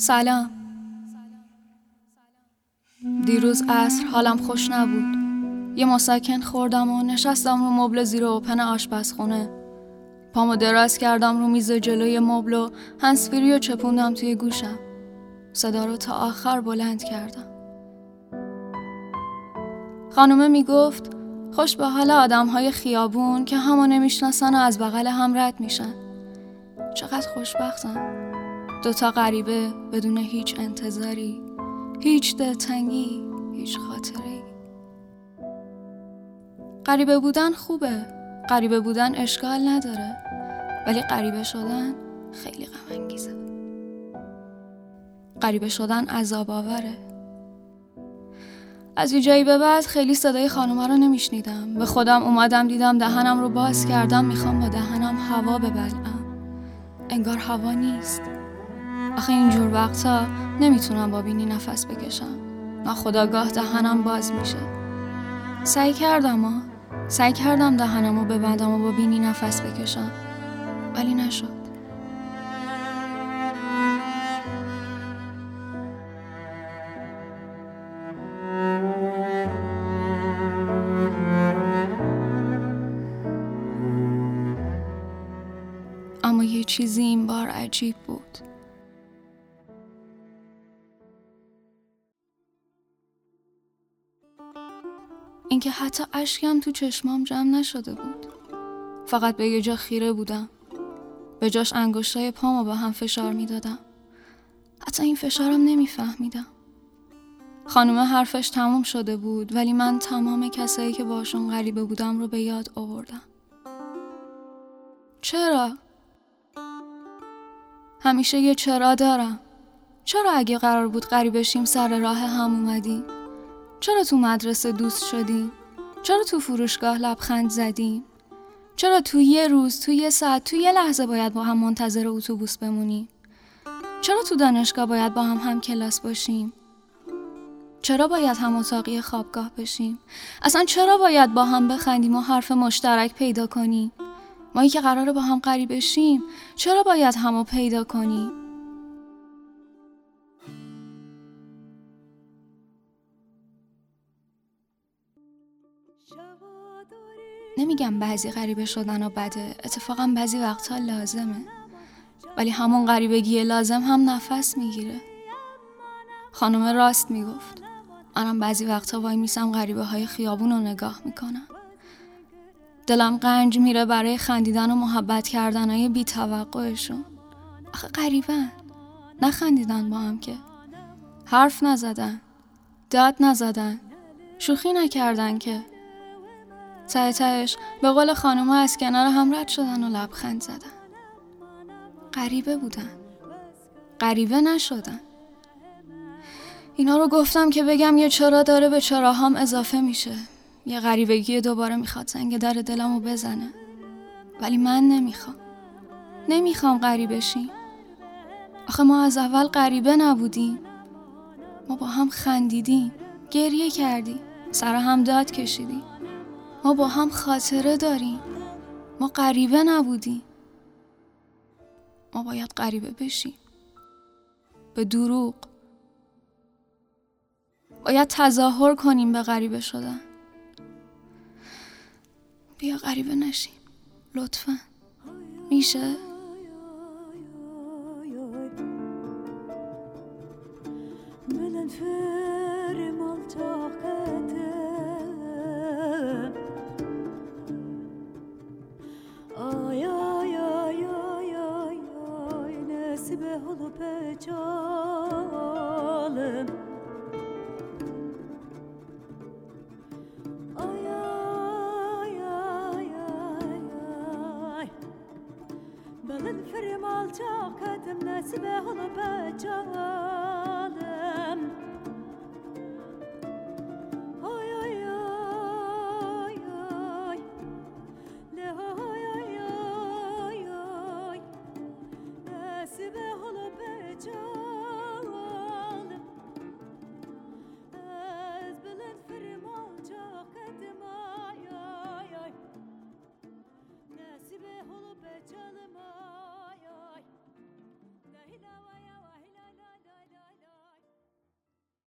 سلام. دیروز عصر حالم خوش نبود. یه مسکن خوردم و نشستم رو مبل زیر اوپن آشپزخونه. پامو دراز کردم رو میز جلوی مبل و هنسفیری و چپوندم توی گوشم. صدا رو تا آخر بلند کردم. خانومه می‌گفت خوش به حال آدم های خیابون که همو نمی‌شناسن و از بغل هم رد میشن. چقدر خوشبختم. دوتا غریبه بدون هیچ انتظاری هیچ دلتنگی هیچ خاطره غریبه بودن خوبه غریبه بودن اشکال نداره ولی غریبه شدن خیلی غم انگیزه غریبه شدن عذاب آوره. از اینجایی به بعد خیلی صدای خانوما رو نمیشنیدم. به خودم اومدم دیدم دهنم رو باز کردم می‌خوام با دهنم هوا ببلعم. انگار هوا نیست. آخه اینجور وقتا نمی‌تونم با بینی نفس بکشم. ناخداگاه دهنم باز میشه. سعی کردم ها سعی کردم دهنم رو ببندم و با بینی نفس بکشم. ولی نشد. اما یه چیزی این بار عجیب بود. اینکه حتی اشکم تو چشمام جمع نشده بود. فقط به یه جا خیره بودم. به جاش انگشتای پامو به هم فشار می‌دادم. حتی این فشارم نمیفهمیدم. خانومه حرفش تموم شده بود ولی من تمام کسایی که باشون غریبه بودم رو به یاد آوردم. چرا؟ همیشه یه چرا دارم. چرا اگه قرار بود غریبشیم سر راه هم اومدیم؟ چرا تو مدرسه دوست شدیم؟ چرا تو فروشگاه لبخند زدیم؟ چرا تو یه روز، تو یه ساعت، تو یه لحظه باید با هم منتظر اتوبوس بمونیم؟ چرا تو دانشگاه باید با هم هم کلاس باشیم؟ چرا باید هم اتاقی خوابگاه بشیم؟ اصلا چرا باید با هم بخندیم و حرف مشترک پیدا کنیم؟ ما که قراره با هم قریب بشیم چرا باید همو پیدا کنیم؟ نمیگم بعضی غریبه شدن و بده. اتفاقا بعضی وقتها لازمه. ولی همون غریبگی لازم هم نفس می‌گیره. خانم راست می‌گفت. منم بعضی وقتها وای میسم غریبه های خیابون رو نگاه می‌کنم. دلم قنج میره برای خندیدن و محبت کردن های بی توقعشون آخه غریبن. نخندیدن با هم که. حرف نزدن. داد نزدن. شوخی نکردن که. ته تهش به قول خانوما از کنار هم رد شدن و لبخند زدن. غریبه بودن. غریبه نشدن. اینا رو گفتم که بگم یه چرا داره به چراهام اضافه میشه. یه غریبگی دوباره می‌خواد زنگ در دلمو بزنه. ولی من نمی‌خوام. نمی‌خوام غریبشیم آخه ما از اول غریبه نبودیم. ما با هم خندیدیم. گریه کردیم. سر هم داد کشیدیم. ما با هم خاطره داریم. ما غریبه نبودیم. ما باید غریبه بشیم. به دروغ. باید تظاهر کنیم به غریبه شدن. بیا غریبه نشیم. لطفا. میشه؟ Balın firmal çağ kadimle sibe hulu bacalar 着。